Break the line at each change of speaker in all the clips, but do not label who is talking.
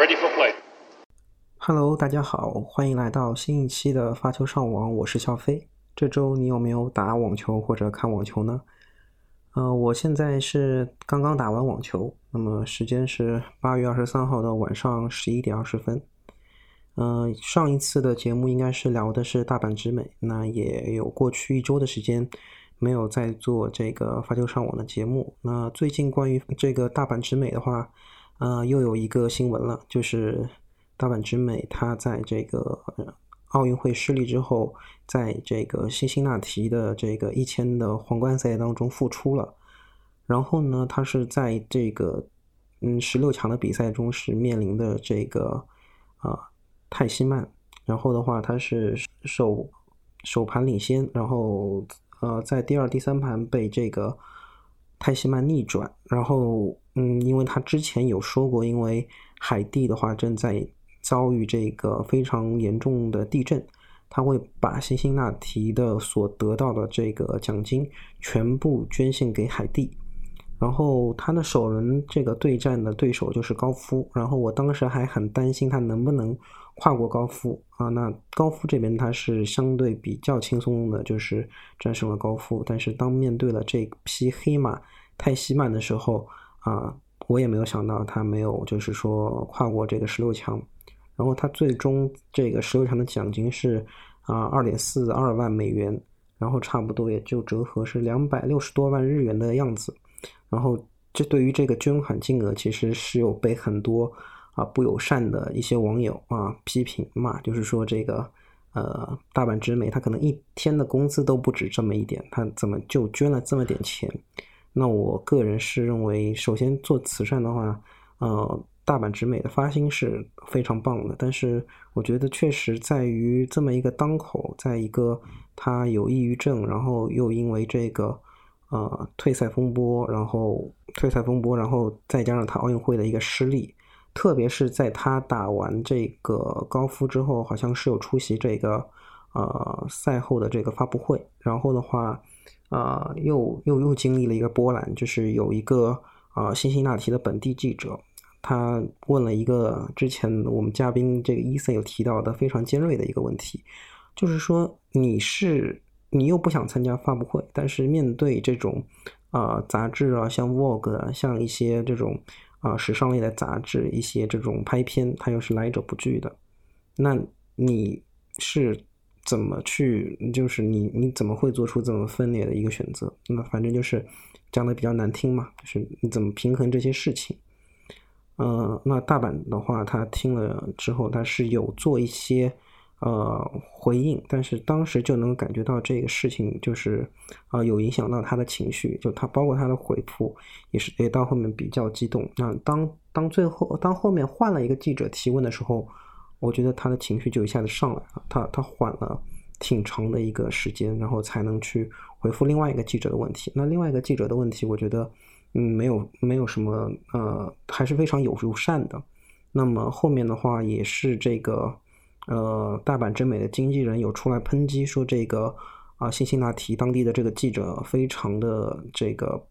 ready for play.
Hello，大家好，欢迎来到新一期的发球上网，我是小飞。这周你有没有打网球或者看网球呢？呃，我现在是刚刚打完网球，那么时间是八月二十三号的晚上十一点二十分。嗯，上一次的节目应该是聊的是大阪直美，那也有过去一周的时间没有再做这个发球上网的节目。那最近关于这个大阪直美的话，呃，又有一个新闻了，就是大阪直美她在这个奥运会失利之后，在这个辛辛那提的这个一千的皇冠赛当中复出了。然后呢，她是在这个嗯十六强的比赛中是面临的这个啊泰西曼，然后的话她是首首盘领先，然后呃在第二、第三盘被这个。泰西曼逆转，然后，嗯，因为他之前有说过，因为海地的话正在遭遇这个非常严重的地震，他会把辛辛那提的所得到的这个奖金全部捐献给海地。然后他的首轮这个对战的对手就是高夫，然后我当时还很担心他能不能跨过高夫啊。那高夫这边他是相对比较轻松的，就是战胜了高夫。但是当面对了这匹黑马泰西曼的时候啊，我也没有想到他没有就是说跨过这个十六强。然后他最终这个十六强的奖金是啊二点四二万美元，然后差不多也就折合是两百六十多万日元的样子。然后，这对于这个捐款金额，其实是有被很多啊不友善的一些网友啊批评骂，就是说这个呃大阪直美他可能一天的工资都不止这么一点，他怎么就捐了这么点钱？那我个人是认为，首先做慈善的话，呃大阪直美的发心是非常棒的，但是我觉得确实在于这么一个当口，在一个他有抑郁症，然后又因为这个。呃，退赛风波，然后退赛风波，然后再加上他奥运会的一个失利，特别是在他打完这个高夫之后，好像是有出席这个呃赛后的这个发布会，然后的话，啊，又又又经历了一个波澜，就是有一个啊辛辛那提的本地记者，他问了一个之前我们嘉宾这个伊森有提到的非常尖锐的一个问题，就是说你是。你又不想参加发布会，但是面对这种啊杂志啊，像 Vogue 啊，像一些这种啊时尚类的杂志，一些这种拍片，它又是来者不拒的。那你是怎么去？就是你你怎么会做出这么分裂的一个选择？那反正就是讲的比较难听嘛，就是你怎么平衡这些事情？呃，那大阪的话，他听了之后，他是有做一些。呃，回应，但是当时就能感觉到这个事情就是，啊，有影响到他的情绪，就他包括他的回复也是，也到后面比较激动。那当当最后当后面换了一个记者提问的时候，我觉得他的情绪就一下子上来了，他他缓了挺长的一个时间，然后才能去回复另外一个记者的问题。那另外一个记者的问题，我觉得，嗯，没有没有什么，呃，还是非常友友善的。那么后面的话也是这个。呃，大阪真美的经纪人有出来抨击说，这个啊，辛辛那提当地的这个记者非常的这个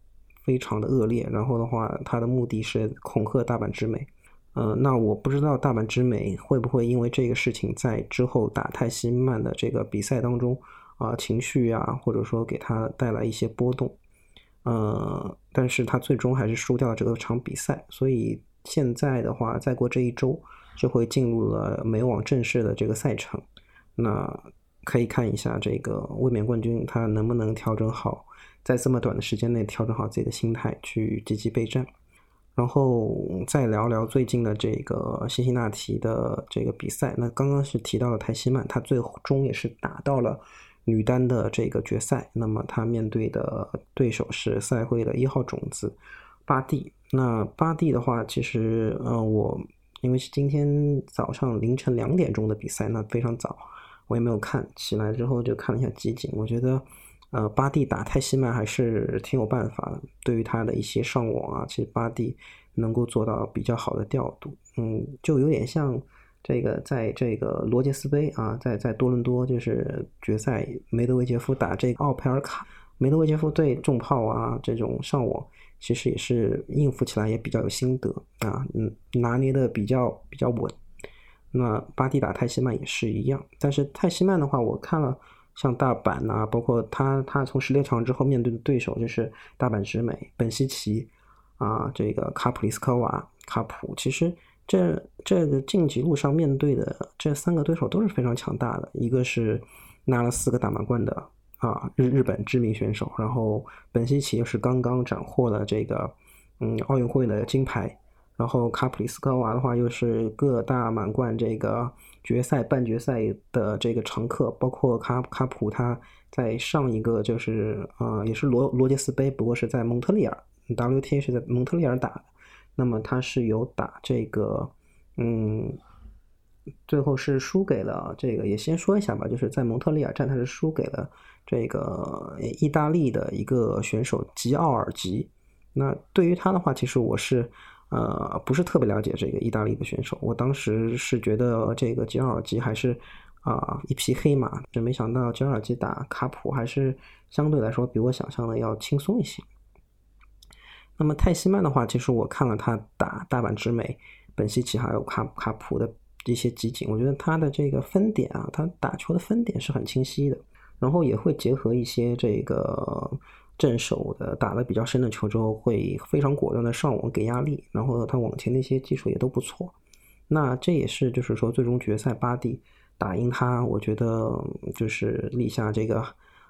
非常的恶劣，然后的话，他的目的是恐吓大阪之美。呃，那我不知道大阪之美会不会因为这个事情在之后打泰西曼的这个比赛当中啊，情绪啊，或者说给他带来一些波动。呃，但是他最终还是输掉了这个场比赛，所以现在的话，再过这一周。就会进入了美网正式的这个赛程，那可以看一下这个卫冕冠军他能不能调整好，在这么短的时间内调整好自己的心态去积极备战，然后再聊聊最近的这个辛辛那提的这个比赛。那刚刚是提到了泰西曼，他最终也是打到了女单的这个决赛，那么他面对的对手是赛会的一号种子巴蒂。那巴蒂的话，其实呃我。因为是今天早上凌晨两点钟的比赛，那非常早，我也没有看。起来之后就看了一下集锦，我觉得，呃，巴蒂打泰西曼还是挺有办法的。对于他的一些上网啊，其实巴蒂能够做到比较好的调度。嗯，就有点像这个在这个罗杰斯杯啊，在在多伦多就是决赛，梅德韦杰夫打这个奥佩尔卡，梅德韦杰夫对重炮啊这种上网其实也是应付起来也比较有心得啊，嗯，拿捏的比较比较稳。那巴蒂打泰西曼也是一样，但是泰西曼的话，我看了像大阪呐，包括他他从十六强之后面对的对手就是大阪直美、本西奇啊，这个卡普里斯科娃、卡普，其实这这个晋级路上面对的这三个对手都是非常强大的，一个是拿了四个大满贯的啊日日本知名选手，然后本西奇又是刚刚斩获了这个嗯奥运会的金牌。然后卡普里斯科娃的话，又是各大满贯这个决赛、半决赛的这个常客，包括卡卡普他在上一个就是呃，也是罗罗杰斯杯，不过是在蒙特利尔，WTA 是在蒙特利尔打的。那么他是有打这个，嗯，最后是输给了这个，也先说一下吧，就是在蒙特利尔站他是输给了这个意大利的一个选手吉奥尔吉。那对于他的话，其实我是。呃，不是特别了解这个意大利的选手，我当时是觉得这个吉尔吉还是啊一匹黑马，这没想到吉尔吉打卡普还是相对来说比我想象的要轻松一些。那么泰西曼的话，其实我看了他打大阪直美、本西奇还有卡卡普的一些集锦，我觉得他的这个分点啊，他打球的分点是很清晰的，然后也会结合一些这个。正手的打的比较深的球之后，会非常果断的上网给压力，然后他往前的一些技术也都不错。那这也是就是说最终决赛巴蒂打赢他，我觉得就是立下这个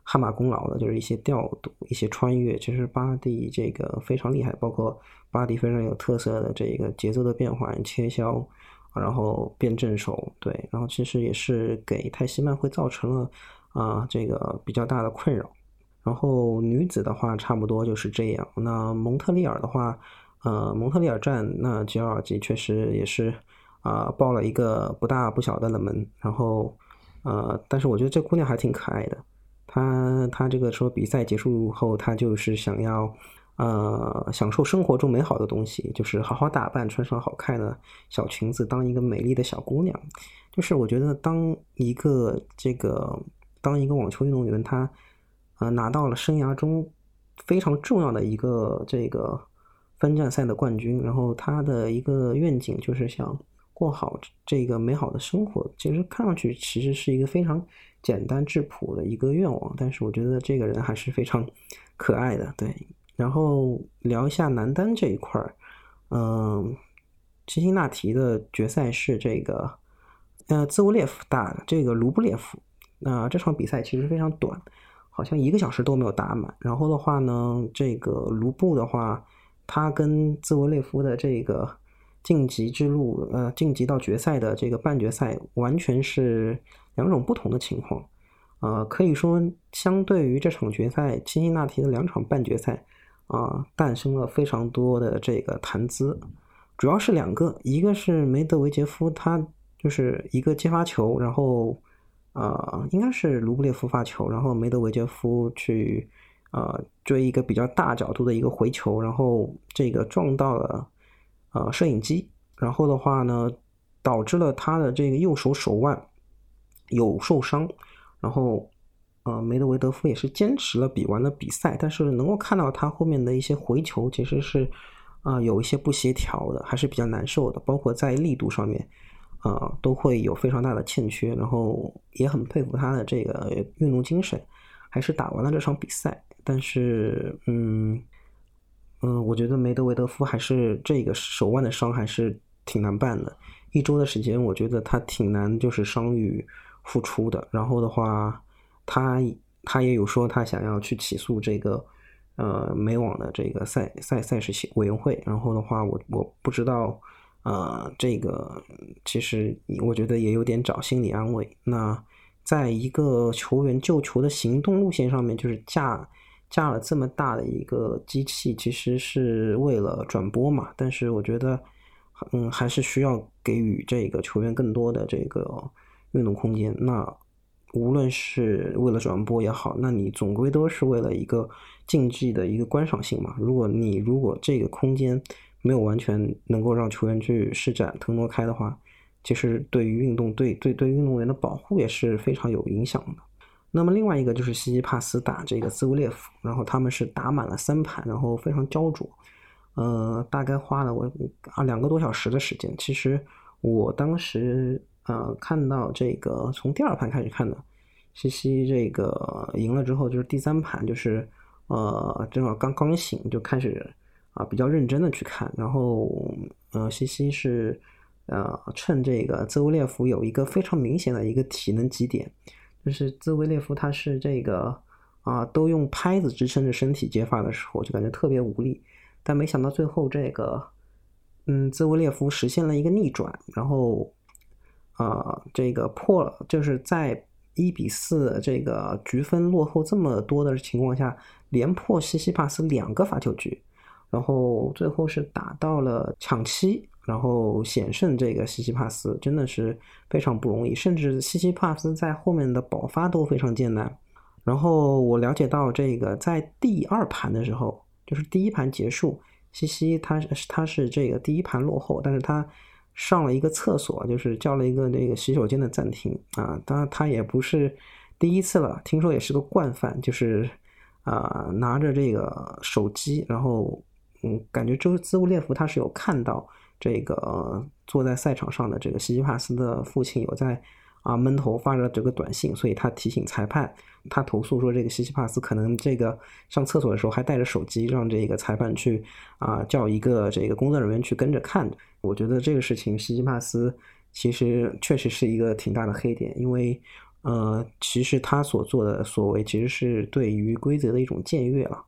汗马功劳的，就是一些调度、一些穿越。其实巴蒂这个非常厉害，包括巴蒂非常有特色的这个节奏的变换、切削，然后变正手，对，然后其实也是给泰西曼会造成了啊这个比较大的困扰。然后女子的话，差不多就是这样。那蒙特利尔的话，呃，蒙特利尔站那吉尔吉确实也是啊，爆了一个不大不小的冷门。然后呃，但是我觉得这姑娘还挺可爱的。她她这个说比赛结束后，她就是想要呃享受生活中美好的东西，就是好好打扮，穿上好看的小裙子，当一个美丽的小姑娘。就是我觉得当一个这个当一个网球运动员，她。呃，拿到了生涯中非常重要的一个这个分站赛的冠军，然后他的一个愿景就是想过好这个美好的生活。其实看上去其实是一个非常简单质朴的一个愿望，但是我觉得这个人还是非常可爱的。对，然后聊一下男单这一块儿，嗯，辛辛那提的决赛是这个呃兹沃列夫打这个卢布列夫，那这场比赛其实非常短。好像一个小时都没有打满。然后的话呢，这个卢布的话，他跟兹维列夫的这个晋级之路，呃，晋级到决赛的这个半决赛，完全是两种不同的情况。呃，可以说，相对于这场决赛，辛辛那提的两场半决赛，啊，诞生了非常多的这个谈资。主要是两个，一个是梅德韦杰夫，他就是一个接发球，然后。呃，应该是卢布列夫发球，然后梅德韦杰夫去呃追一个比较大角度的一个回球，然后这个撞到了呃摄影机，然后的话呢，导致了他的这个右手手腕有受伤，然后呃梅德韦德夫也是坚持了比完了比赛，但是能够看到他后面的一些回球其实是啊有一些不协调的，还是比较难受的，包括在力度上面。呃，都会有非常大的欠缺，然后也很佩服他的这个运动精神，还是打完了这场比赛。但是，嗯嗯，我觉得梅德韦德夫还是这个手腕的伤还是挺难办的，一周的时间，我觉得他挺难就是伤愈复出的。然后的话，他他也有说他想要去起诉这个呃美网的这个赛赛赛事委员会。然后的话，我我不知道。呃，这个其实我觉得也有点找心理安慰。那在一个球员救球的行动路线上面，就是架架了这么大的一个机器，其实是为了转播嘛。但是我觉得，嗯，还是需要给予这个球员更多的这个运动空间。那无论是为了转播也好，那你总归都是为了一个竞技的一个观赏性嘛。如果你如果这个空间，没有完全能够让球员去施展腾挪开的话，其实对于运动对对对运动员的保护也是非常有影响的。那么另外一个就是西西帕斯打这个兹维列夫，然后他们是打满了三盘，然后非常焦灼，呃，大概花了我啊两个多小时的时间。其实我当时呃看到这个从第二盘开始看的，西西这个赢了之后，就是第三盘就是呃正好刚刚醒就开始啊比较认真的去看，然后呃西西是呃趁这个兹维列夫有一个非常明显的一个体能极点。就是兹维列夫，他是这个啊，都用拍子支撑着身体接发的时候，就感觉特别无力。但没想到最后这个，嗯，兹维列夫实现了一个逆转，然后啊，这个破了，就是在一比四这个局分落后这么多的情况下，连破西西帕斯两个发球局，然后最后是打到了抢七。然后险胜这个西西帕斯真的是非常不容易，甚至西西帕斯在后面的爆发都非常艰难。然后我了解到，这个在第二盘的时候，就是第一盘结束，西西他他是这个第一盘落后，但是他上了一个厕所，就是叫了一个那个洗手间的暂停啊。当然他也不是第一次了，听说也是个惯犯，就是啊拿着这个手机，然后嗯，感觉周兹乌列夫他是有看到。这个坐在赛场上的这个西西帕斯的父亲有在啊闷头发着这个短信，所以他提醒裁判，他投诉说这个西西帕斯可能这个上厕所的时候还带着手机，让这个裁判去啊叫一个这个工作人员去跟着看。我觉得这个事情西西帕斯其实确实是一个挺大的黑点，因为呃其实他所做的所为其实是对于规则的一种僭越了。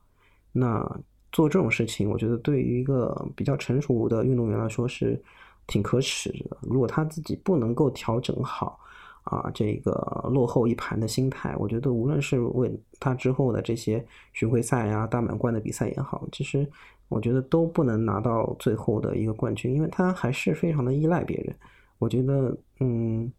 那。做这种事情，我觉得对于一个比较成熟的运动员来说是挺可耻的。如果他自己不能够调整好啊，这个落后一盘的心态，我觉得无论是为他之后的这些巡回赛啊、大满贯的比赛也好，其实我觉得都不能拿到最后的一个冠军，因为他还是非常的依赖别人。我觉得，嗯，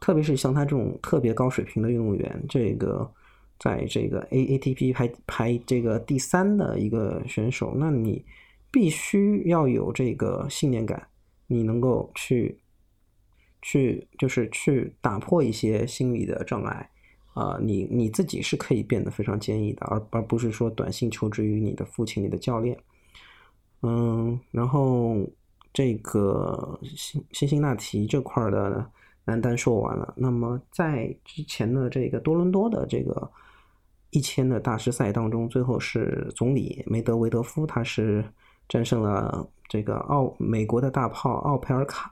特别是像他这种特别高水平的运动员，这个。在这个 A A T P 排排这个第三的一个选手，那你必须要有这个信念感，你能够去去就是去打破一些心理的障碍啊，你你自己是可以变得非常坚毅的，而而不是说短信求职于你的父亲、你的教练。嗯，然后这个辛辛辛那提这块的男单说完了，那么在之前的这个多伦多的这个。一千的大师赛当中，最后是总理梅德韦德夫，他是战胜了这个奥美国的大炮奥佩尔卡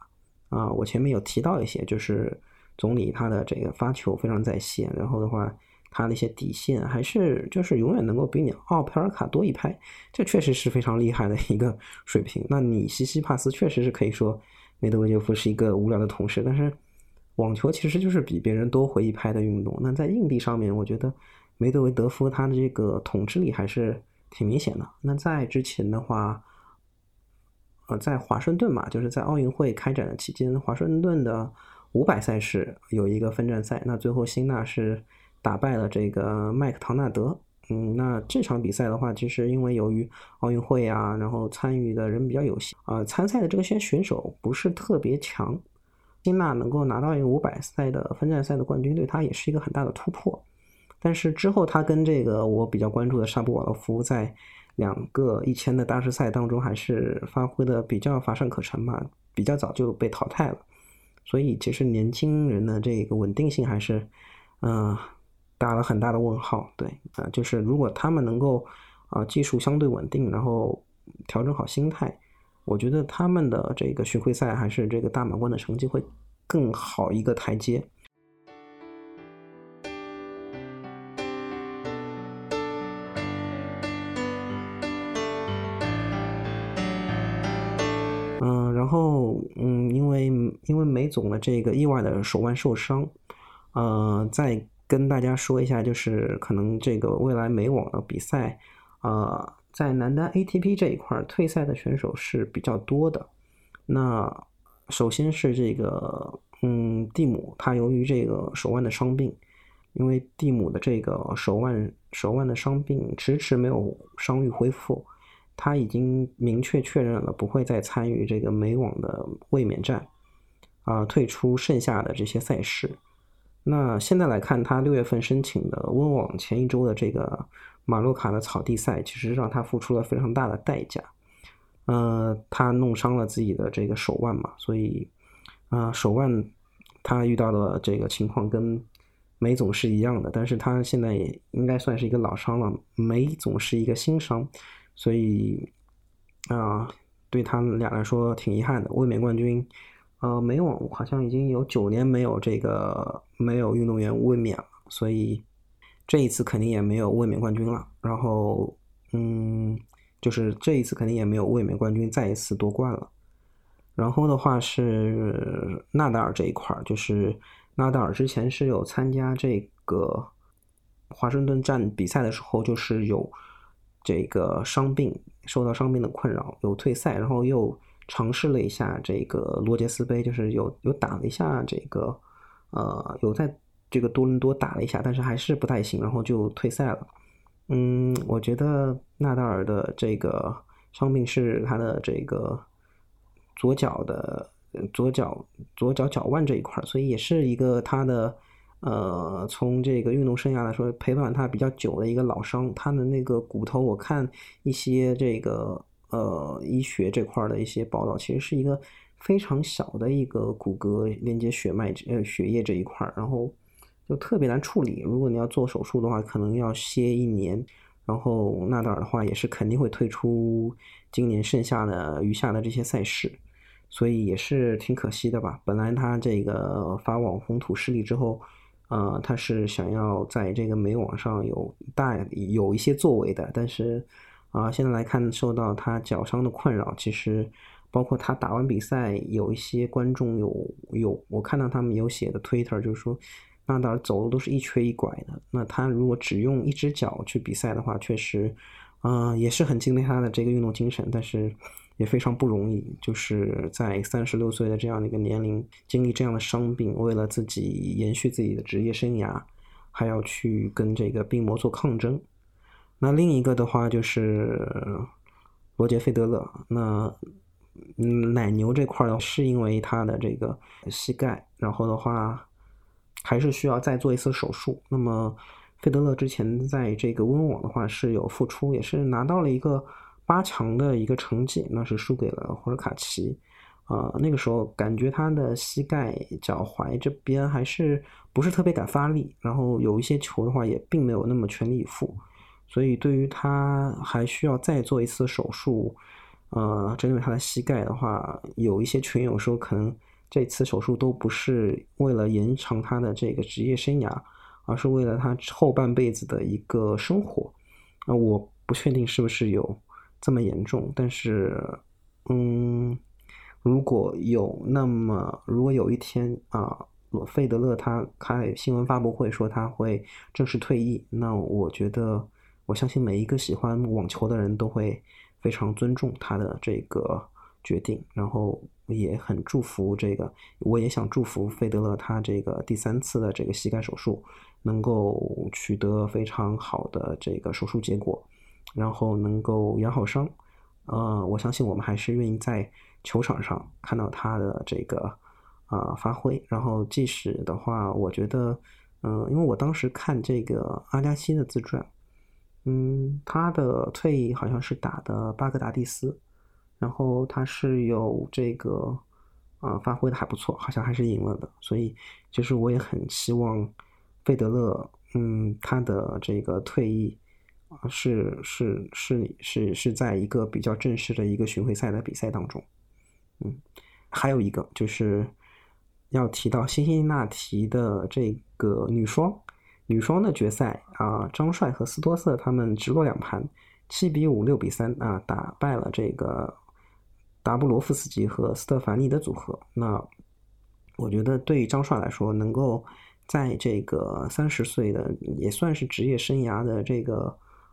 啊。我前面有提到一些，就是总理他的这个发球非常在线，然后的话，他的一些底线还是就是永远能够比你奥佩尔卡多一拍，这确实是非常厉害的一个水平。那你西西帕斯确实是可以说梅德韦德夫是一个无聊的同事，但是网球其实就是比别人多回一拍的运动。那在硬地上面，我觉得。梅德韦德夫他的这个统治力还是挺明显的。那在之前的话，呃，在华盛顿嘛，就是在奥运会开展的期间，华盛顿的五百赛事有一个分站赛，那最后辛纳是打败了这个麦克唐纳德。嗯，那这场比赛的话，其实因为由于奥运会啊，然后参与的人比较有限啊，参赛的这些选手不是特别强，辛纳能够拿到一个五百赛的分站赛的冠军，对他也是一个很大的突破。但是之后，他跟这个我比较关注的沙布瓦洛夫在两个一千的大师赛当中，还是发挥的比较乏善可陈吧，比较早就被淘汰了。所以其实年轻人的这个稳定性还是，嗯，打了很大的问号。对，啊，就是如果他们能够啊技术相对稳定，然后调整好心态，我觉得他们的这个巡回赛还是这个大满贯的成绩会更好一个台阶。总的这个意外的手腕受伤，呃，再跟大家说一下，就是可能这个未来美网的比赛，呃，在男单 ATP 这一块退赛的选手是比较多的。那首先是这个，嗯，蒂姆，他由于这个手腕的伤病，因为蒂姆的这个手腕手腕的伤病迟迟没有伤愈恢复。他已经明确确认了不会再参与这个美网的卫冕战，啊，退出剩下的这些赛事。那现在来看，他六月份申请的温网前一周的这个马洛卡的草地赛，其实让他付出了非常大的代价。呃，他弄伤了自己的这个手腕嘛，所以，啊，手腕他遇到的这个情况跟梅总是一样的，但是他现在也应该算是一个老伤了，梅总是一个新伤，所以，啊，对他们俩来说挺遗憾的。卫冕冠军，呃，梅网好像已经有九年没有这个没有运动员卫冕了，所以这一次肯定也没有卫冕冠军了。然后，嗯。就是这一次肯定也没有卫冕冠军再一次夺冠了。然后的话是纳达尔这一块儿，就是纳达尔之前是有参加这个华盛顿站比赛的时候，就是有这个伤病，受到伤病的困扰，有退赛，然后又尝试了一下这个罗杰斯杯，就是有有打了一下这个呃有在这个多伦多打了一下，但是还是不太行，然后就退赛了。嗯，我觉得纳达尔的这个伤病是他的这个左脚的左脚左脚脚腕这一块，所以也是一个他的呃从这个运动生涯来说陪伴他比较久的一个老伤。他的那个骨头，我看一些这个呃医学这块的一些报道，其实是一个非常小的一个骨骼连接血脉呃血液这一块，然后。就特别难处理。如果你要做手术的话，可能要歇一年。然后纳达尔的话也是肯定会退出今年剩下的余下的这些赛事，所以也是挺可惜的吧。本来他这个发网红土势力之后，呃，他是想要在这个美网上有大有一些作为的，但是啊，现在来看受到他脚伤的困扰，其实包括他打完比赛，有一些观众有有我看到他们有写的 Twitter 就是说。纳达尔走路都是一瘸一拐的，那他如果只用一只脚去比赛的话，确实，嗯，也是很敬佩他的这个运动精神，但是也非常不容易，就是在三十六岁的这样的一个年龄，经历这样的伤病，为了自己延续自己的职业生涯，还要去跟这个病魔做抗争。那另一个的话就是罗杰费德勒，那奶牛这块呢，是因为他的这个膝盖，然后的话。还是需要再做一次手术。那么，费德勒之前在这个温网的话是有复出，也是拿到了一个八强的一个成绩，那是输给了霍尔卡奇。啊，那个时候感觉他的膝盖、脚踝这边还是不是特别敢发力，然后有一些球的话也并没有那么全力以赴。所以对于他还需要再做一次手术，呃，针对他的膝盖的话，有一些群友说可能。这次手术都不是为了延长他的这个职业生涯，而是为了他后半辈子的一个生活。啊，我不确定是不是有这么严重，但是，嗯，如果有那么，如果有一天啊，费德勒他开新闻发布会说他会正式退役，那我觉得，我相信每一个喜欢网球的人都会非常尊重他的这个决定，然后。也很祝福这个，我也想祝福费德勒他这个第三次的这个膝盖手术能够取得非常好的这个手术结果，然后能够养好伤。呃，我相信我们还是愿意在球场上看到他的这个啊发挥。然后即使的话，我觉得，嗯，因为我当时看这个阿加西的自传，嗯，他的退役好像是打的巴格达蒂斯。然后他是有这个，啊，发挥的还不错，好像还是赢了的。所以，其实我也很希望费德勒，嗯，他的这个退役，啊，是是是是是在一个比较正式的一个巡回赛的比赛当中。嗯，还有一个就是要提到辛辛那提的这个女双，女双的决赛啊，张帅和斯托瑟他们直落两盘，七比五、六比三啊，打败了这个。达布罗夫斯基和斯特凡尼的组合，那我觉得对于张帅来说，能够在这个三十岁的也算是职业生涯的这个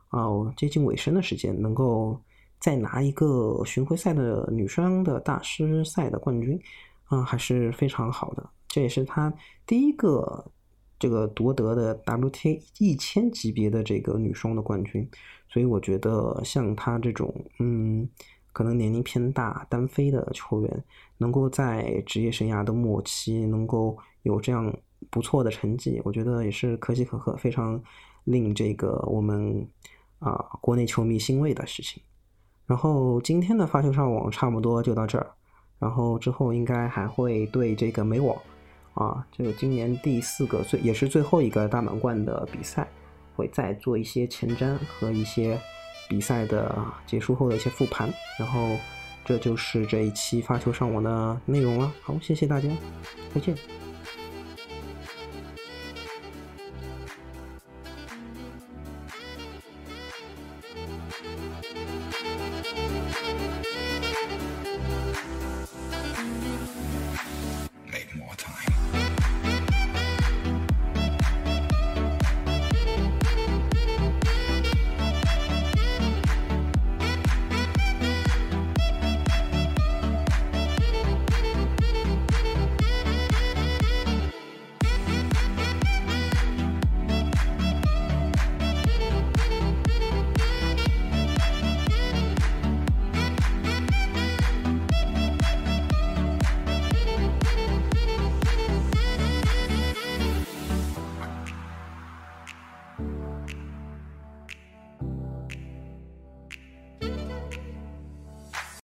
啊接近尾声的时间，能够再拿一个巡回赛的女双的大师赛的冠军，啊，还是非常好的。这也是他第一个这个夺得的 WTA 一千级别的这个女双的冠军，所以我觉得像她这种，嗯。可能年龄偏大、单飞的球员，能够在职业生涯的末期能够有这样不错的成绩，我觉得也是可喜可贺，非常令这个我们啊国内球迷欣慰的事情。然后今天的发球上网差不多就到这儿，然后之后应该还会对这个美网啊，这个今年第四个最也是最后一个大满贯的比赛，会再做一些前瞻和一些比赛的结束后的一些复盘。然后这就是这一期发球上网的内容了。好，谢谢大家，再见。